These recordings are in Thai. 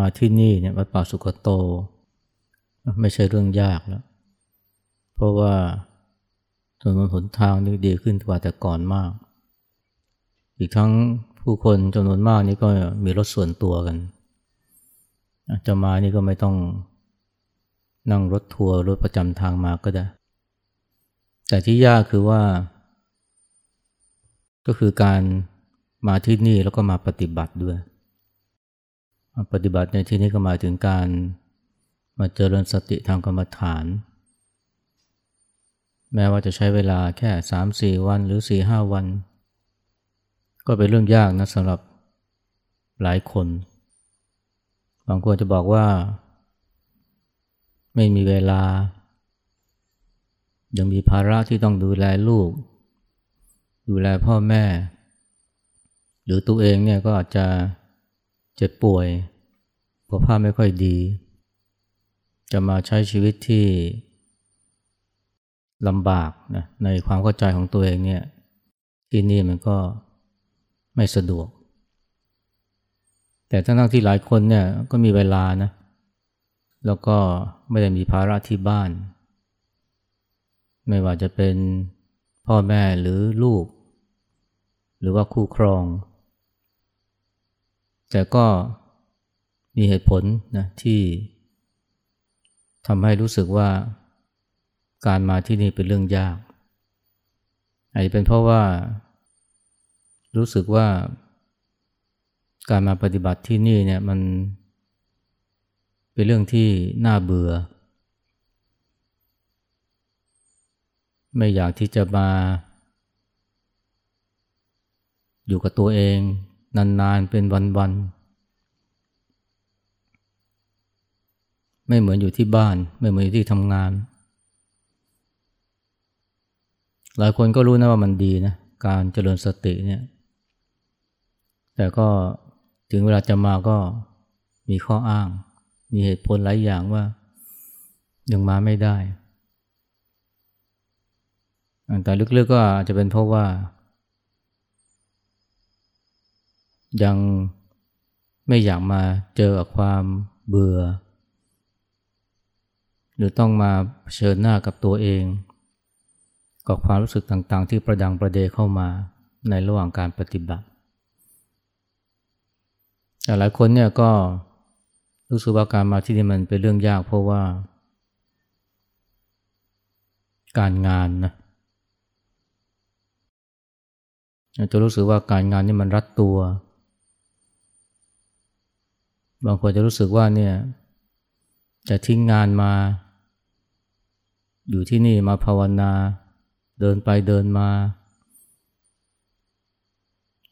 มาที่นี่เนี่ยวัดป่าสุกโต ไม่ใช่เรื่องยากแล้ว เพราะว่าถนนหนทางนี่ดีขึ้นกว่าแต่ก่อนมาก อีกทั้งผู้คนจำนวนมากนี่ก็มีรถส่วนตัวกัน จะมานี่ก็ไม่ต้องนั่งรถทัวร์รถประจำทางมาก็ได้ แต่ที่ยากคือว่า ก็คือการมาที่นี่แล้วก็มาปฏิบัติด้วย ปฏิบัติในที่นี้ก็หมายถึงการมาเจริญสติทางกรรมฐาน แม้ว่าจะใช้เวลาแค่สามสี่วันหรือสี่ห้าวัน ก็เป็นเรื่องยากนะสำหรับหลายคน บางคนจะบอกว่า ไม่มีเวลา ยังมีภาระที่ต้องดูแลลูก ดูแลพ่อแม่ หรือตัวเองเนี่ยก็อาจจะเจ็บป่วย สุขภาพไม่ค่อยดี จะมาใช้ชีวิตที่ลำบากนะในความเข้าใจของตัวเองเนี่ยที่นี่มันก็ไม่สะดวก แต่ทั้งที่หลายคนเนี่ยก็มีเวลานะแล้วก็ไม่ได้มีภาระที่บ้าน ไม่ว่าจะเป็นพ่อแม่หรือลูก หรือว่าคู่ครอง แต่ก็ มีเหตุผลนะที่ทำให้รู้สึกว่าการมาที่นี่เป็นเรื่องยาก อาจจะเป็นเพราะว่า รู้สึกว่าการมาปฏิบัติที่นี่เนี่ยมันเป็นเรื่องที่น่าเบื่อ ไม่อยากที่จะมา อยู่กับตัวเอง นานๆเป็นวันๆ ไม่เหมือนอยู่ที่บ้าน ไม่เหมือนอยู่ที่ทำงาน หลายคนก็รู้นะว่ามันดีนะการเจริญสติเนี่ยแต่ก็ถึงเวลาจะมาก็มีข้ออ้าง มีเหตุผลหลายอย่างว่ายังมาไม่ได้แต่ลึกๆก็อาจจะเป็นเพราะว่า ยังไม่อยากมาเจอกับความเบื่อ หรือต้องมาเผชิญหน้ากับตัวเอง กับความรู้สึกต่างๆ ที่ประดังประเดเข้ามาในระหว่างการปฏิบัติแต่หลายคนเนี่ยก็รู้สึกว่าการมาที่นี่มันเป็นเรื่องยากเพราะว่า การงานนะจะรู้สึกว่าการงานนี่มันรัดตัว บางคนจะรู้สึกว่าเนี่ยจะทิ้งงานมา อยู่ที่นี่มาภาวนา เดินไปเดินมา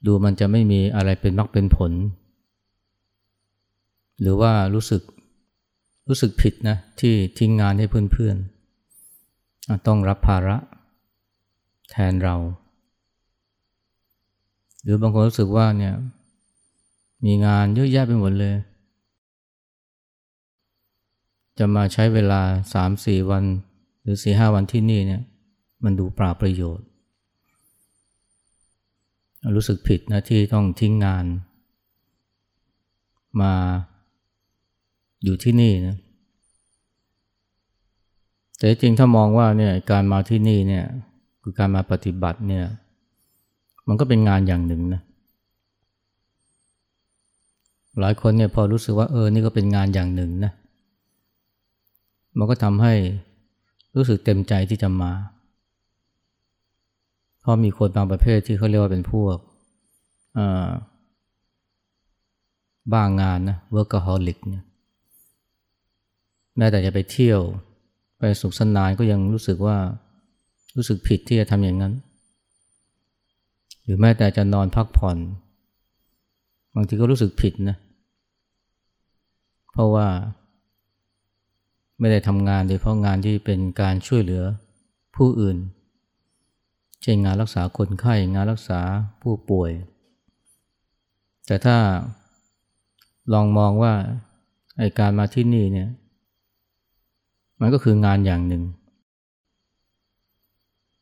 ดูมันจะไม่มีอะไรเป็นมรรคเป็นผล หรือว่ารู้สึกรู้สึกผิดนะที่ทิ้งงานให้เพื่อนๆ ต้องรับภาระแทนเรา หรือบางคนรู้สึกว่าเนี่ยมีงานเยอะแยะไปหมดเลย จะมาใช้เวลาสามสี่วัน รือสี่ห้าวันที่นี่เนี่ยมันดูปราประโยชน์ รู้สึกผิดนะที่ต้องทิ้งงาน มาอยู่ที่นี่นะแต่จริงถ้ามองว่าเนี่ยการมาที่นี่เนี่ยคือการมาปฏิบัติเนี่ยมันก็เป็นงานอย่างหนึ่งนะหลายคนเนี่ยพอรู้สึกว่าเออนี่ก็เป็นงานอย่างหนึ่งนะมันก็ทำให้ รู้สึกเต็มใจที่จะมาราะมีคนบางประเภทที่เขาเรียกว่าเป็นพวกบ้างงานนะ workaholic เนี่ยแม้แต่จะไปเที่ยวไปสุขสนานก็ยังรู้สึกว่ารู้สึกผิดที่จะทำอย่างนั้น หรือแม้แต่จะนอนพักผ่อน บางทีก็รู้สึกผิดนะ เพราะว่า ไม่ได้ทำงานโดยเพราะงานที่เป็นการช่วยเหลือผู้อื่น เช่นงานรักษาคนไข้งานรักษาผู้ป่วย แต่ถ้าลองมองว่าไอการมาที่นี่เนี่ยมันก็คืองานอย่างหนึ่ง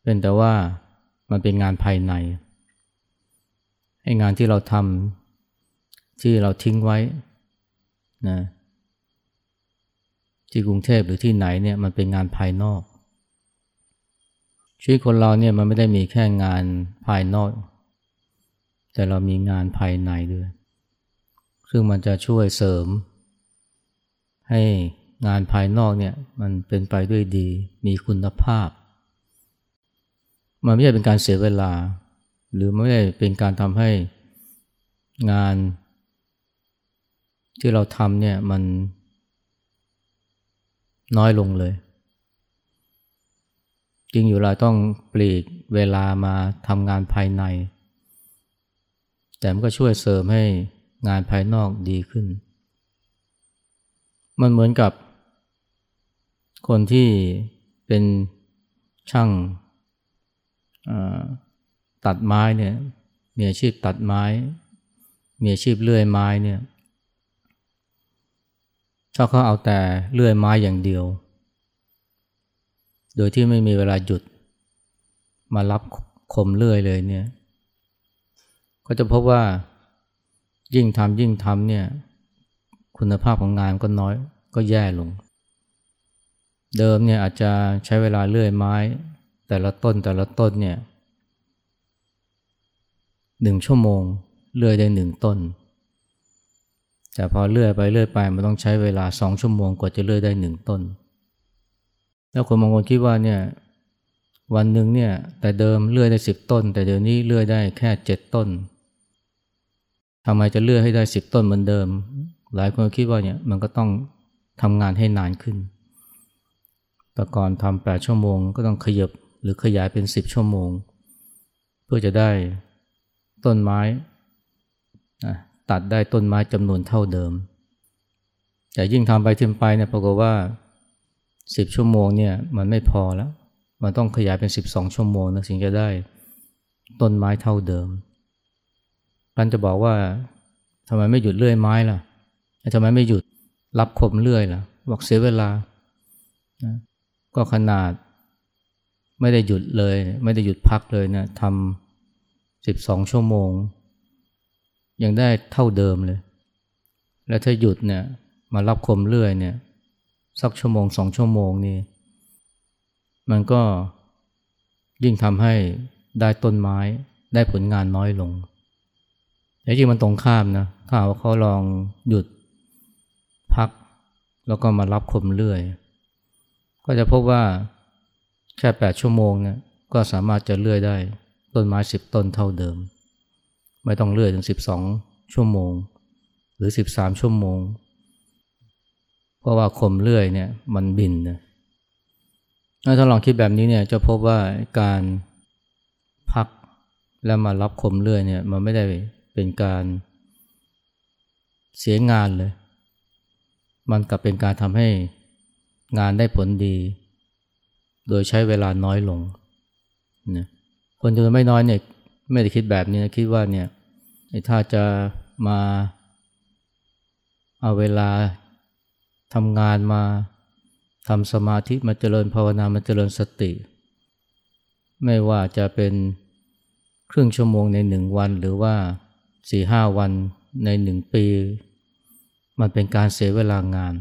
เป็นแต่ว่ามันเป็นงานภายในไองานที่เราทำที่เราทิ้งไว้นะ ที่กรุงเทพหรือที่ไหนเนี่ยมันเป็นงานภายนอก ชีวิตคนเราเนี่ยมันไม่ได้มีแค่งานภายนอก แต่เรามีงานภายในด้วย ซึ่งมันจะช่วยเสริม ให้งานภายนอกเนี่ยมันเป็นไปด้วยดี มีคุณภาพ มันไม่ใช่เป็นการเสียเวลา หรือไม่ได้เป็นการทำให้งานที่เราทำเนี่ยมัน น้อยลงเลย จริงอยู่เราต้องปลีกเวลามาทำงานภายใน แต่มันก็ช่วยเสริมให้งานภายนอกดีขึ้น มันเหมือนกับ คนที่เป็นช่างตัดไม้เนี่ยมีอาชีพตัดไม้มีอาชีพเลื่อยไม้เนี่ย ถ้าเขาเอาแต่เลื่อยไม้อย่างเดียว โดยที่ไม่มีเวลาหยุด มารับคมเลื่อยเลยเนี่ย ก็จะพบว่ายิ่งทำยิ่งทำเนี่ย คุณภาพของงานก็น้อยก็แย่ลง เดิมเนี่ยอาจจะใช้เวลาเลื่อยไม้ แต่ละต้นแต่ละต้นเนี่ยหนึ่งชั่วโมงเลื่อยได้หนึ่งต้น แต่พอเลื่อยไปเลื่อยไปมันต้องใช้เวลาสองชั่วโมงกว่าจะเลื่อยได้หนึ่งต้น แล้วคนบางคนคิดว่าเนี่ยวันหนึ่งเนี่ยแต่เดิมเลื่อยได้สิบต้น แต่เดี๋ยวนี้เลื่อยได้แค่เจ็ดต้นทำไมจะเลื่อยให้ได้สิบต้นเหมือนเดิม หลายคนคิดว่าเนี่ยมันก็ต้องทำงานให้นานขึ้น แต่ก่อนทำแปดชั่วโมงก็ต้องขยับหรือขยายเป็นสิบชั่วโมง เพื่อจะได้ต้นไม้ ตัดได้ต้นไม้จำนวนเท่าเดิม แต่ยิ่งทำไปทิ้ไปเนี่ยปรากฏว่าสิบชั่วโมงเนี่ยมันไม่พอแล้ว มันต้องขยายเป็นสิบสองชั่วโมงนะถึงจะได้ต้นไม้เท่าเดิมพันจะบอกว่าทำไมไม่หยุดเลื่อยไม้ล่ะทำไมไม่หยุดรับคมเลื่อยล่ะบอกเสียเวลานะก็ขนาดไม่ได้หยุดเลย ไม่ได้หยุดพักเลยนะทำสิบสองชั่วโมง ยังได้เท่าเดิมเลย แล้วถ้าหยุดเนี่ยมารับคมเรื่อยเนี่ยสักชั่วโมงสองชั่วโมงนี่มันก็ยิ่งทำให้ได้ต้นไม้ได้ผลงานน้อยลงแต่จริงมันตรงข้ามนะถ้าว่าเขาลองหยุดพัก แล้วก็มารับคมเรื่อย ก็จะพบว่าแค่แปดชั่วโมงเนี่ยก็สามารถจะเลื่อยได้ต้นไม้สิบต้นเท่าเดิม ไม่ต้องเลื่อยถึงสิบสองชั่วโมง หรือสิบสามชั่วโมง เพราะว่าคมเลื่อยเนี่ยมันบินนะถ้าลองคิดแบบนี้เนี่ยจะพบว่าการพักแล้วมารับคมเลื่อยเนี่ยมันไม่ได้เป็นการเสียงานเลย มันกลับเป็นการทำให้งานได้ผลดี โดยใช้เวลาน้อยลงนะคนจำนวนไม่น้อยเนี่ยไม่ได้คิดแบบนี้นะคิดว่าเนี่ย ถ้าจะมาเอาเวลาทำงานมาทำสมาธิมาเจริญภาวนามาเจริญสติ ไม่ว่าจะเป็นครึ่งชั่วโมงในหนึ่งวันหรือว่าสี่ห้าวันในหนึ่งปี มันเป็นการเสียเวลางาน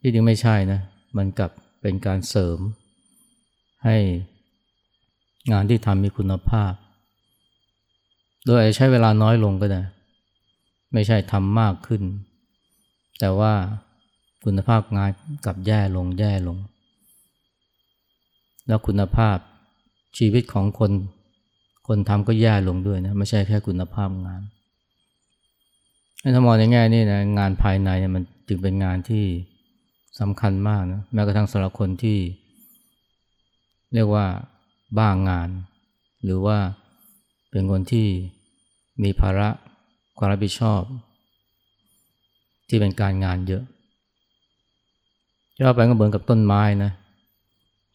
ที่จริงไม่ใช่นะ มันกลับเป็นการเสริม ให้งานที่ทำมีคุณภาพ โดยใช้เวลาน้อยลงก็ได้ ไม่ใช่ทำมากขึ้น แต่ว่าคุณภาพงานกลับแย่ลงแย่ลง แล้วคุณภาพชีวิตของคน คนทำก็แย่ลงด้วยนะ ไม่ใช่แค่คุณภาพงานถ้ามองในแง่นี้นะงานภายในเนี่ยมันจึงเป็นงานที่สำคัญมากนะแม้กระทั่งสำหรับคนที่ เรียกว่าบ้างงาน หรือว่า เป็นคนที่มีภาระความรับผิดชอบ ที่เป็นการงานเยอะย่อไปก็เหมือนกับต้นไม้นะ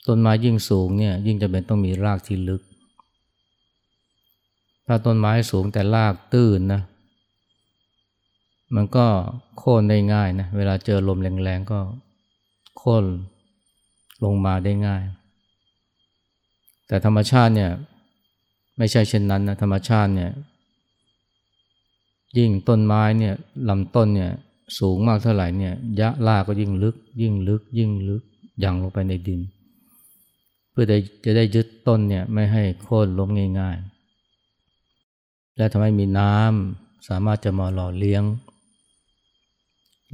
ต้นไม้ยิ่งสูงเนี่ยยิ่งจะเป็นต้องมีรากที่ลึก ถ้าต้นไม้สูงแต่รากตื้นนะ มันก็โค่นได้ง่ายนะ เวลาเจอลมแรงๆก็โค่นลงมาได้ง่าย แต่ธรรมชาติเนี่ย ไม่ใช่เช่นนั้นนะธรรมชาติเนี่ยยิ่งต้นไม้เนี่ยลำต้นเนี่ยสูงมากเท่าไหร่เนี่ยยะลากก็ยิ่งลึก ยิ่งลึก ยิ่งลึกยังลงไปในดิน เพื่อจะได้ยึดต้นเนี่ยไม่ให้โค่นล้มง่ายๆ และทำให้มีน้ำสามารถจะมาหล่อเลี้ยง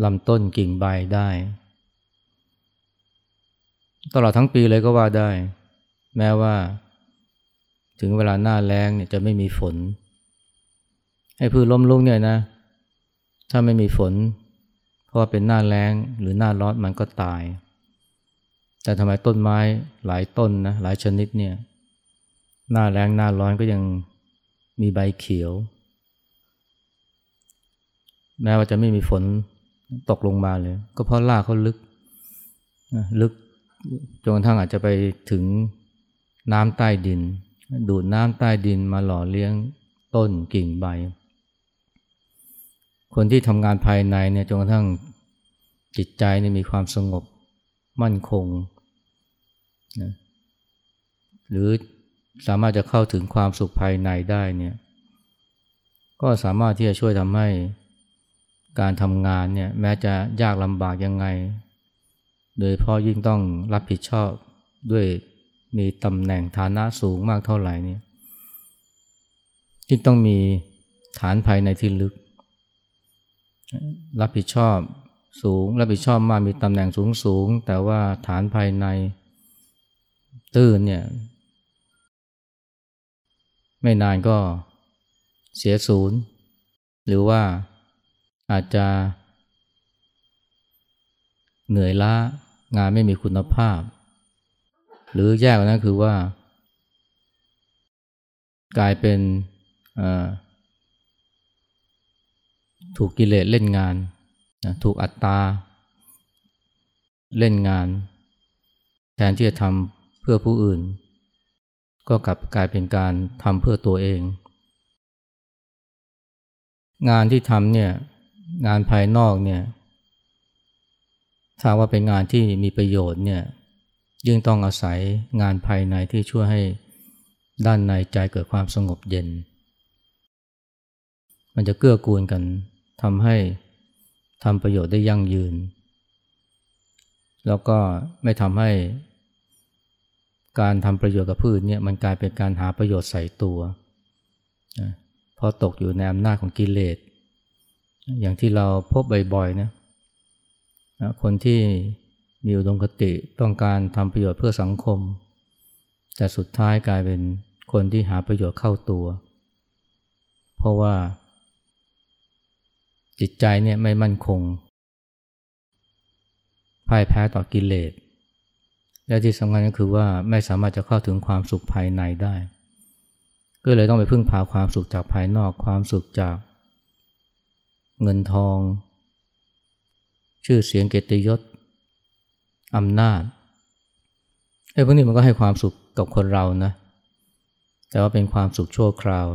ลำต้นกิ่งใบได้ ตลอดทั้งปีเลยก็ว่าได้ แม้ว่า ถึงเวลาหน้าแล้งเนี่ยจะไม่มีฝนให้พืชล้มลุกเนี่ยนะ ถ้าไม่มีฝน เพราะว่าเป็นหน้าแล้งหรือหน้าร้อนมันก็ตาย แต่ทำไมต้นไม้หลายต้นนะหลายชนิดเนี่ย หน้าแล้งหน้าร้อนก็ยังมีใบเขียว แม้ว่าจะไม่มีฝนตกลงมาเลย ก็เพราะรากเขาลึกลึกจนกระทั่งอาจจะไปถึงน้ำใต้ดิน ดูดน้ำใต้ดินมาหล่อเลี้ยงต้นกิ่งใบ คนที่ทำงานภายในเนี่ยจนกระทั่งจิตใจเนี่ยมีความสงบมั่นคงนะหรือสามารถจะเข้าถึงความสุขภายในได้เนี่ยก็สามารถที่จะช่วยทำให้การทำงานเนี่ยแม้จะยากลำบากยังไง โดยพราะยิ่งต้องรับผิดชอบด้วย มีตำแหน่งฐานะสูงมากเท่าไหร่นี่ยิ่งต้องมีฐานภายในที่ลึก รับผิดชอบสูง รับผิดชอบมากมีตำแหน่งสูงสูง แต่ว่าฐานภายในตื้นเนี่ย ไม่นานก็เสียศูนย์ หรือว่าอาจจะเหนื่อยล้างานไม่มีคุณภาพ หรือแย่กว่านั้นคือว่า กลายเป็นถูกกิเลสเล่นงานถูกอัตตา เล่นงาน แทนที่จะทำเพื่อผู้อื่น ก็กลับกลายเป็นการทำเพื่อตัวเอง งานที่ทำเนี่ยงานภายนอกเนี่ยถ้าว่าเป็นงานที่มีประโยชน์เนี่ย ยิ่งต้องอาศัยงานภายในที่ช่วยให้ด้านในใจเกิดความสงบเย็น มันจะเกื้อกูลกันทำให้ทำประโยชน์ได้ยั่งยืน แล้วก็ไม่ทำให้การทำประโยชน์กับพืชเนี่ยมันกลายเป็นการหาประโยชน์ใส่ตัวเพราะตกอยู่ในอำนาจของกิเลส อย่างที่เราพบบ่อยๆนะคนที่ มีอุดมคติต้องการทำประโยชน์เพื่อสังคม แต่สุดท้ายกลายเป็นคนที่หาประโยชน์เข้าตัว เพราะว่า จิตใจเนี่ยไม่มั่นคงพ่ายแพ้ต่อกิเลสและที่สำคัญก็คือว่าไม่สามารถจะเข้าถึงความสุขภายในได้ ก็เลยต้องไปพึ่งพาความสุขจากภายนอกความสุขจาก เงินทอง ชื่อเสียงเกียรติยศ อำนาจไอ้พวกนี้มันก็ให้ความสุขกับคนเรานะ แต่ว่าเป็นความสุขชั่วคราว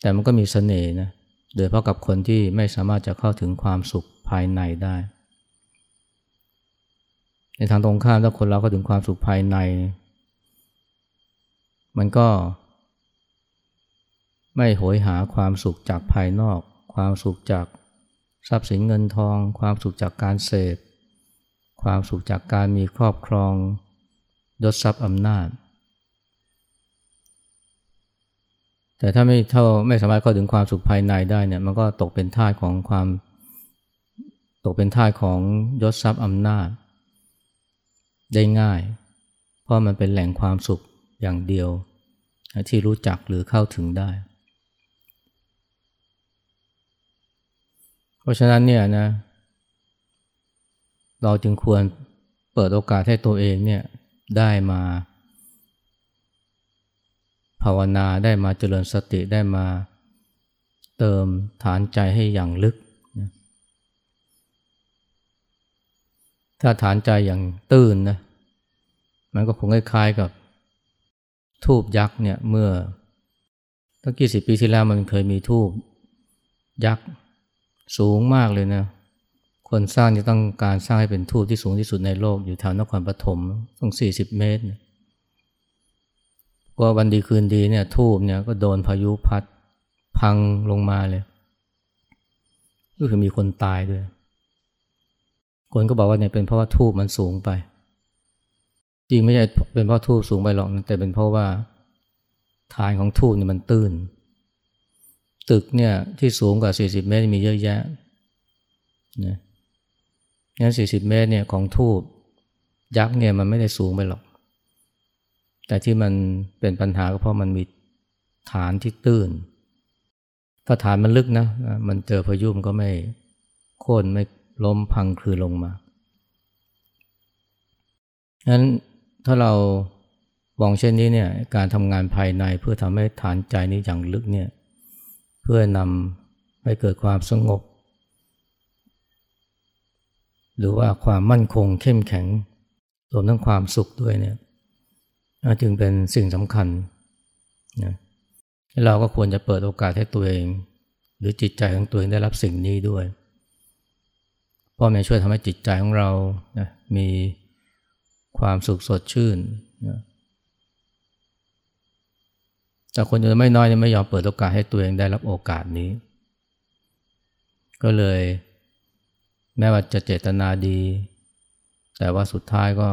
แต่มันก็มีสเสน่ห์นะ โดยเพาะกับคนที่ไม่สามารถจะเข้าถึงความสุขภายในได้ ในทางตรงข้ามถ้าคนเราเข้าถึงความสุขภายใน มันก็ ไม่โหยหาความสุขจากภายนอก ความสุขจากทรัพย์สินเงินทอง ความสุขจากการเสพ ความสุขจากการมีครอบครองยศทรัพย์อำนาจ แต่ถ้าไม่เท่าไม่สามารถเข้าถึงความสุขภายในได้เนี่ยมันก็ตกเป็นท่าของความ ตกเป็นท่าของยศทรัพย์อำนาจ ได้ง่าย เพราะมันเป็นแหล่งความสุขอย่างเดียว ที่รู้จักหรือเข้าถึงได้ เพราะฉะนั้นเนี่ยนะ เราจึงควรเปิดโอกาสให้ตัวเองเนี่ยได้มา ภาวนาได้มาเจริญสติได้มาเติมฐานใจให้อย่างลึก ถ้าฐานใจอย่างตื้นนะมันก็คงคล้ายๆกับทูบยักษ์เนี่ยเมื่อตั้งกี่สิบปีที่แล้วมันเคยมีทูบยักษ์สูงมากเลยนะ คนสร้างจะต้องการสร้างให้เป็นทูบที่สูงที่สุดในโลกอยู่แถวนครปฐมต้องสี่สิบเมตรก็วันดีคืนดีเนี่ยทูบเนี่ยก็โดนพายุพัดพังลงมาเลยก็คือมีคนตายด้วย คนก็บอกว่าเนี่ยเป็นเพราะว่าทูบมันสูงไป จริงไม่ใช่เป็นเพราะทูบสูงไปหรอกแต่เป็นเพราะว่าฐานของทูบเนี่ยมันตื้น ตึกเนี่ยที่สูงกว่า 40 เมตรมีเยอะแยะนะ งั้น40เมตรเนี่ยของทูบยักษ์เนี่ยมันไม่ได้สูงไปหรอก แต่ที่มันเป็นปัญหาก็เพราะมันมีฐานที่ตื้น ถ้าฐานมันลึกนะ มันเจอพายุมันก็ไม่โค่นไม่ล้มพังคลือลงมางั้นถ้าเราบองเช่นนี้เนี่ยการทำงานภายในเพื่อทำให้ฐานใจนี้อย่างลึกเนี่ยเพื่อนำให้เกิดความสงบ หรือว่าความมั่นคงเข้มแข็งรวมทั้งความสุขด้วยเนี่ยจึงเป็นสิ่งสำคัญนะเราก็ควรจะเปิดโอกาสให้ตัวเอง หรือจิตใจของตัวเองได้รับสิ่งนี้ด้วยพ่อแม่ช่วยทำให้จิตใจของเรานะมีความสุขสดชื่นนะแต่คนจะไม่น้อยเนี่ยไม่ยอมเปิดโอกาสให้ตัวเองได้รับโอกาสนี้ ก็เลย แม้ว่าจะเจตนาดี แต่ว่าสุดท้ายก็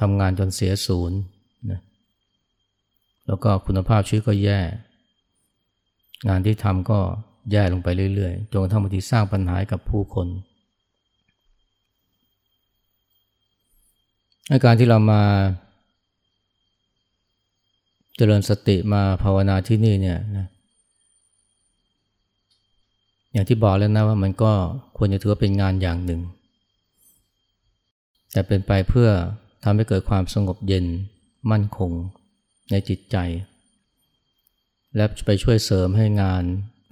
ทำงานจนเสียศูนย์นะแล้วก็คุณภาพชีวิตก็แย่ งานที่ทำก็แย่ลงไปเรื่อยๆ จนกระทั่งบางทีสร้างปัญหากับผู้คนอาการที่เรามาเจริญสติมาภาวนาที่นี่เนี่ยนะ อย่างที่บอกแล้วนะว่ามันก็ควรจะถือว่าเป็นงานอย่างหนึ่ง แต่เป็นไปเพื่อทำให้เกิดความสงบเย็นมั่นคงในจิตใจ และไปช่วยเสริมให้งาน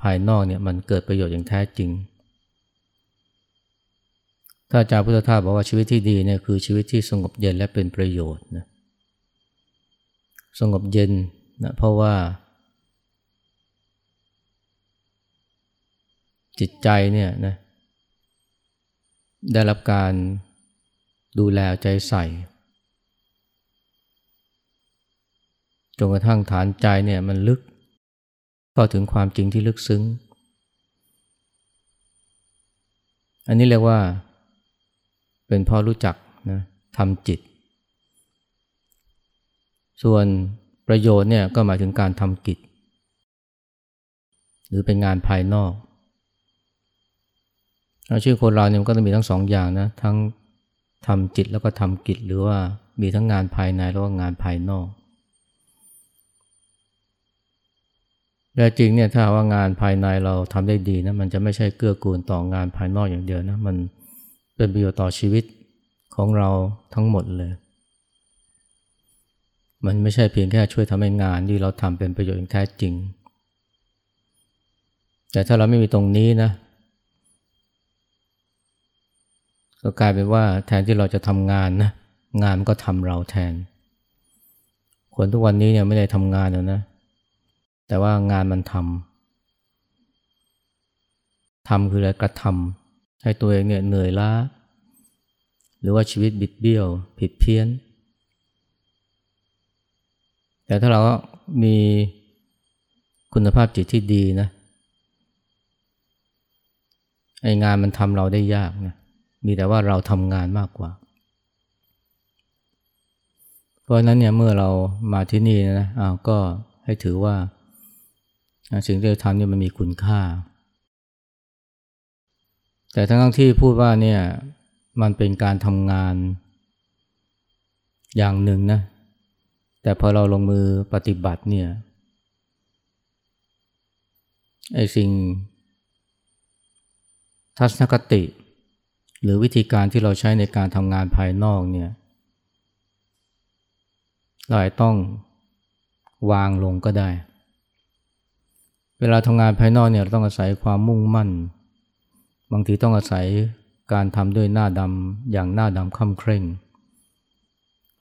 ภายนอกเนี่ยมันเกิดประโยชน์อย่างแท้จริง ถ้าอาจารย์พุทธทาสบอกว่าชีวิตที่ดีเนี่ยคือชีวิตที่สงบเย็นและเป็นประโยชน์นะสงบเย็นนะเพราะว่า จิตใจเนี่ยนะได้รับการดูแลใจใส่จนกระทั่งฐานใจเนี่ยมันลึกเข้าถึงความจริงที่ลึกซึ้ง อันนี้เรียกว่า เป็นพอรู้จักนะทำจิต ส่วนประโยชน์เนี่ยก็หมายถึงการทำกิจ หรือเป็นงานภายนอก อาชีพคนเราเนี่ยมันก็ต้องมีทั้งสองอย่างนะ ทั้งทำจิตแล้วก็ทำกิจหรือว่ามีทั้งงานภายในแล้วก็งานภายนอกแต่จริงเนี่ยถ้าว่างานภายในเราทำได้ดีนะมันจะไม่ใช่เกื้อกูลต่องานภายนอกอย่างเดียวนะมันเป็นประโยชน์ต่อชีวิตของเราทั้งหมดเลย มันไม่ใช่เพียงแค่ช่วยทำให้งานที่เราทำเป็นประโยชน์อย่างแท้จริง แต่ถ้าเราไม่มีตรงนี้นะ ก็กลายเป็นว่าแทนที่เราจะทำงานนะงานก็ทำเราแทน คนทุกวันนี้เนี่ยไม่ได้ทำงานแล้วนะ แต่ว่างานมันทำทำคืออะไรกระทำให้ตัวเองเนี่ยเหนื่อยล้า หรือว่าชีวิตบิดเบี้ยว ผิดเพี้ยน แต่ถ้าเรามีคุณภาพจิตที่ดีนะไอ้งานมันทำเราได้ยากนะ มีแต่ว่าเราทำงานมากกว่า เพราะนั้นเนี่ยเมื่อเรามาที่นี่นะอ้าวก็ให้ถือว่า สิ่งที่เราทำนี่มันมีคุณค่า แต่ทั้งที่พูดว่าเนี่ยมันเป็นการทำงานอย่างหนึ่งนะ แต่พอเราลงมือปฏิบัติเนี่ยไอ้สิ่งทัศนคติ หรือวิธีการที่เราใช้ในการทำงานภายนอกเนี่ยเราอาจต้องวางลงก็ได้ เวลาทำงานภายนอกเนี่ยเราต้องอาศัยความมุ่งมั่น บางทีต้องอาศัยการทำด้วยหน้าดำอย่างหน้าดำค่ำเคร่ง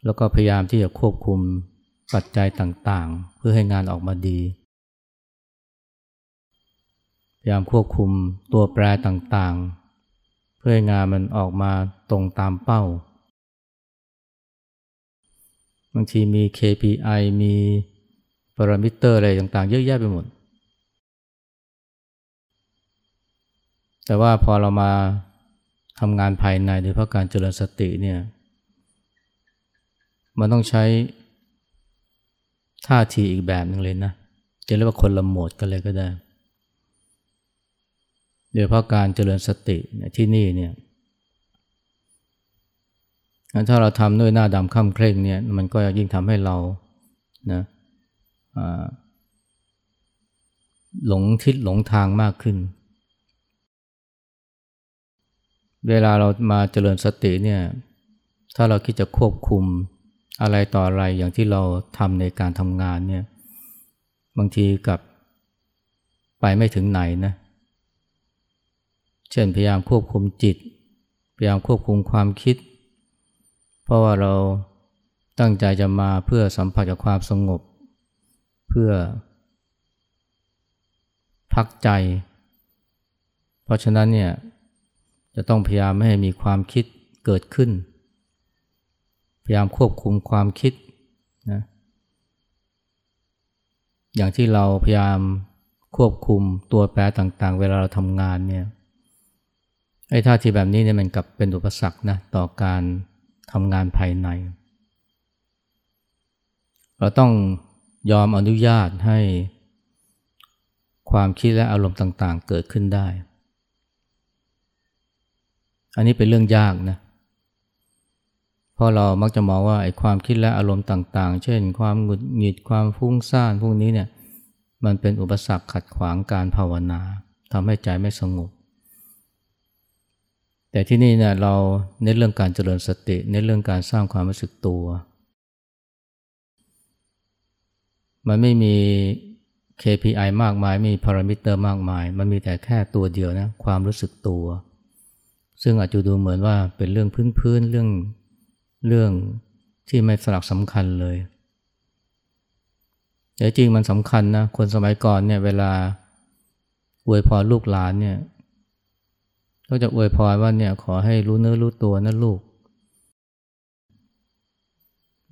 แล้วก็พยายามที่จะควบคุมปัจจัยต่างๆ เพื่อให้งานออกมาดี พยายามควบคุมตัวแปรต่างๆ พื่องานมันออกมาตรงตามเป้า บางทีมี KPI มีปรามิเตอร์อะไรต่างๆ เยอะแยะไปหมด แต่ว่าพอเรามาทำงานภายในโดยเพราะการเจริญสติเนี่ยมันต้องใช้ท่าทีอีกแบบหนึ่งเลยนะ จะเรียกว่าคนละโหมดกันเลยก็ได้ โดยเพราะการเจริญสติที่นี่เนี่ยถ้าเราทำด้วยหน้าดำค่ำเคร่งเนี่ยมันก็ยิ่งทำให้เรานะหลงทิศหลงทางมากขึ้น เวลาเรามาเจริญสติเนี่ยถ้าเราคิดจะควบคุมอะไรต่ออะไรอย่างที่เราทำในการทำงานเนี่ยบางทีกับไปไม่ถึงไหนนะเเช่นพยายามควบคุมจิต พยายามควบคุมความคิด เพราะว่าเราตั้งใจจะมาเพื่อสัมผัสกับความสงบ เพื่อ พักใจ เพราะฉะนั้นเนี่ยจะต้องพยายามไม่ให้มีความคิดเกิดขึ้น พยายามควบคุมความคิดนะอย่างที่เราพยายามควบคุมตัวแปรต่างๆ เวลาเราทำงานเนี่ย ไอ้ท่าทีแบบนี้เนี่ยมันกลับเป็นอุปสรรคนะต่อการทำงานภายใน เราต้องยอมอนุญาตให้ความคิดและอารมณ์ต่างๆ เกิดขึ้นได้ อันนี้เป็นเรื่องยากนะ เพราะเรามักจะมองว่าไอ้ความคิดและอารมณ์ต่าง ๆ เช่น ความหงุดหงิด ความฟุ้งซ่านพวกนี้เนี่ย มันเป็นอุปสรรคขัดขวางการภาวนาทำให้ใจไม่สงบ แต่ที่นี่เนี่ยเราเน้นเรื่องการเจริญสติเน้นเรื่องการสร้างความรู้สึกตัว มันไม่มี KPI มากมายมีพารามิเตอร์มากมาย มันมีแต่แค่ตัวเดียวนะความรู้สึกตัว ซึ่งอาจจะดูเหมือนว่าเป็นเรื่องพื้นๆเรื่องเรื่องที่ไม่สลักสำคัญเลยแต่จริงมันสำคัญนะคนสมัยก่อนเนี่ยเวลาอวยพรลูกหลานเนี่ย ก็จะอวยพรว่าเนี่ยขอให้รู้เนื้อรู้ตัวนะลูก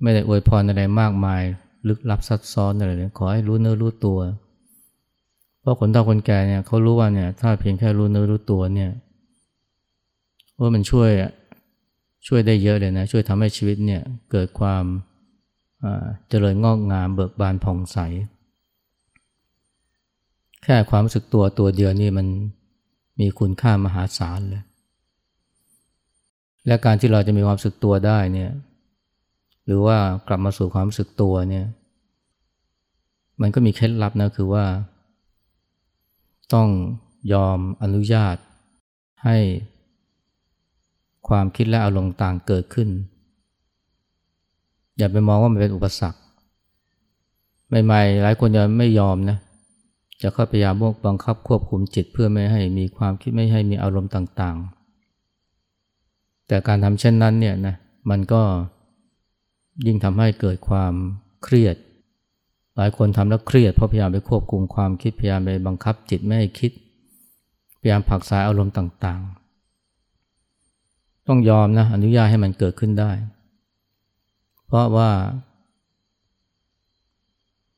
ไม่ได้อวยพรอะไรมากมาย ลึกลับซับซ้อนอะไรเลยขอให้รู้เนื้อรู้ตัว เพราะคนเฒ่าคนแก่เนี่ยเขารู้ว่าเนี่ยถ้าเพียงแค่รู้เนื้อรู้ตัวเนี่ยว่ามันช่วยช่วยได้เยอะเลยนะช่วยทำให้ชีวิตเนี่ยเกิดความเจริญงอกงามเบิกบานผ่องใส แค่ความรู้สึกตัวตัวเดียวนี่มัน มีคุณค่ามหาศาลเลย และการที่เราจะมีความสึกตัวได้เนี่ย หรือว่ากลับมาสู่ความสึกตัวเนี่ย มันก็มีเคล็ดลับนะคือว่า ต้องยอมอนุญาตให้ความคิดและอารมณ์ต่างเกิดขึ้น อย่าไปมองว่ามันเป็นอุปสรรคใหม่ๆหลายคนจะไม่ยอมนะ จะเข้าพยายามบังคับควบคุมจิตเพื่อไม่ให้มีความคิดไม่ให้มีอารมณ์ต่างๆ แต่การทำเช่นนั้นเนี่ยนะมันก็ยิ่งทำให้เกิดความเครียด หลายคนทำแล้วเครียดเพราะพยายามไปควบคุมความคิดพยายามไปบังคับจิตไม่ให้คิด พยายามผักสายอารมณ์ต่างๆ ต้องยอมนะอนุญาตให้มันเกิดขึ้นได้ เพราะว่า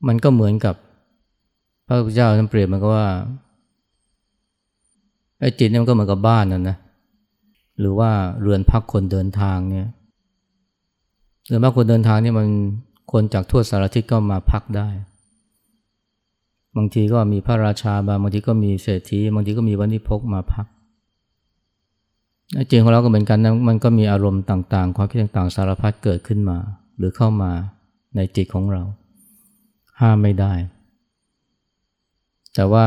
มันก็เหมือนกับ พระพุทธเจ้าท่านเปรียบมันก็ว่าไอ้จิตเนี่ยมันก็เหมือนกับบ้านนั่นนะหรือว่าเรือนพักคนเดินทางเนี่ยเรือนพักคนเดินทางเนี่ยมันคนจากทั่วสารทิศก็มาพักได้ บางทีก็มีพระราชาบางบางทีก็มีเศรษฐีบางทีก็มีวันิพกมาพักจริงของเราก็เหมือนกันนะมันก็มีอารมณ์ต่างๆ ความคิดต่างๆ สารพัดเกิดขึ้นมา หรือเข้ามาในจิตของเรา ห้ามไม่ได้ แต่ว่า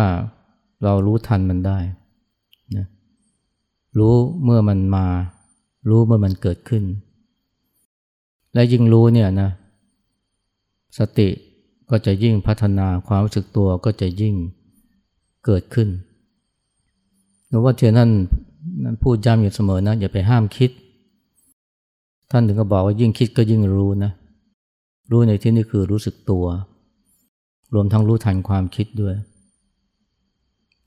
เรารู้ทันมันได้นะรู้เมื่อมันมา รู้เมื่อมันเกิดขึ้น และยิ่งรู้เนี่ยนะ สติก็จะยิ่งพัฒนาความรู้สึกตัวก็จะยิ่งเกิดขึ้นหลวงพ่อเทียนท่านพูดย้ำอยู่เสมอนะ อย่าไปห้ามคิด ท่านถึงก็บอกว่ายิ่งคิดก็ยิ่งรู้นะ รู้ในที่นี้คือรู้สึกตัว รวมทั้งรู้ทันความคิดด้วย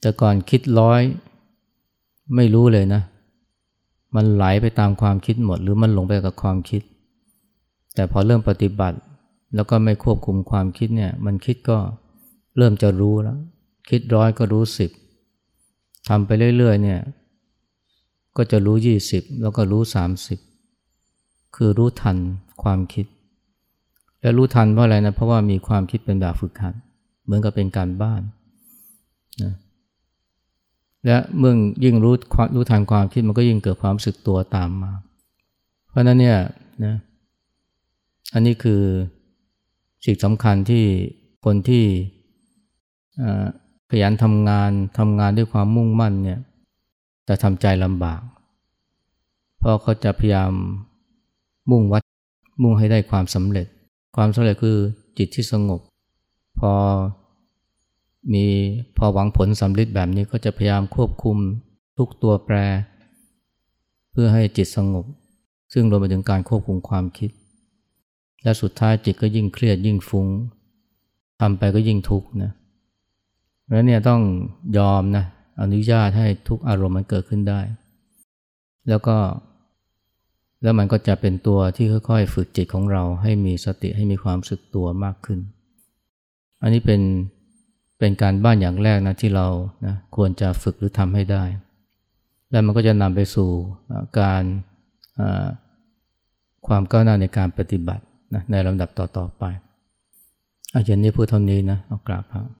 แต่ก่อนคิดร้อย ไม่รู้เลยนะ มันไหลไปตามความคิดหมด หรือมันหลงไปกับความคิด แต่พอเริ่มปฏิบัติ แล้วก็ไม่ควบคุมความคิดเนี่ย มันคิดก็เริ่มจะรู้แล้ว คิดร้อยก็รู้สิบทำไปเรื่อยๆเนี่ย ก็จะรู้20แล้วก็รู้30คือรู้ทันความคิด และรู้ทันเพราะอะไรนะ เพราะว่ามีความคิดเป็นแบบฝึกหัด เหมือนกับเป็นการบ้านนะ และเมื่อยิ่งรู้รู้ทันความคิดมันก็ยิ่งเกิดความรู้สึกตัวตามมา เพราะนั้นเนี่ยนะอันนี้คือสิ่งสำคัญที่คนที่ขยันทำงานทำงานด้วยความมุ่งมั่นเนี่ยจะทำใจลำบาก เพราะเขาจะพยายามมุ่งวัดมุ่งให้ได้ความสำเร็จ ความสำเร็จคือจิตที่สงบ พอ มีพอหวังผลสำเร็จแบบนี้ก็จะพยายามควบคุมทุกตัวแปร เพื่อให้จิตสงบ ซึ่งรวมไปถึงการควบคุมความคิด และสุดท้ายจิตก็ยิ่งเครียดยิ่งฟุง้งทำไปก็ยิ่งทุกข์นะแล้วเนี่ยต้องยอมนะอนุญาตให้ทุกอารมณ์มันเกิดขึ้นได้ แล้วก็ แล้วมันก็จะเป็นตัวที่ค่อยๆ ฝึกจิตของเราให้มีสติให้มีความสึกตัวมากขึ้น อันนี้เป็น เป็นการบ้านอย่างแรกนะที่เรานะควรจะฝึกหรือทำให้ได้ แล้วมันก็จะนำไปสู่การความก้าวหน้าในการปฏิบัตินะในลำดับต่อๆไปอาจารย์นี้พูดเท่านี้นะเอากราบครับ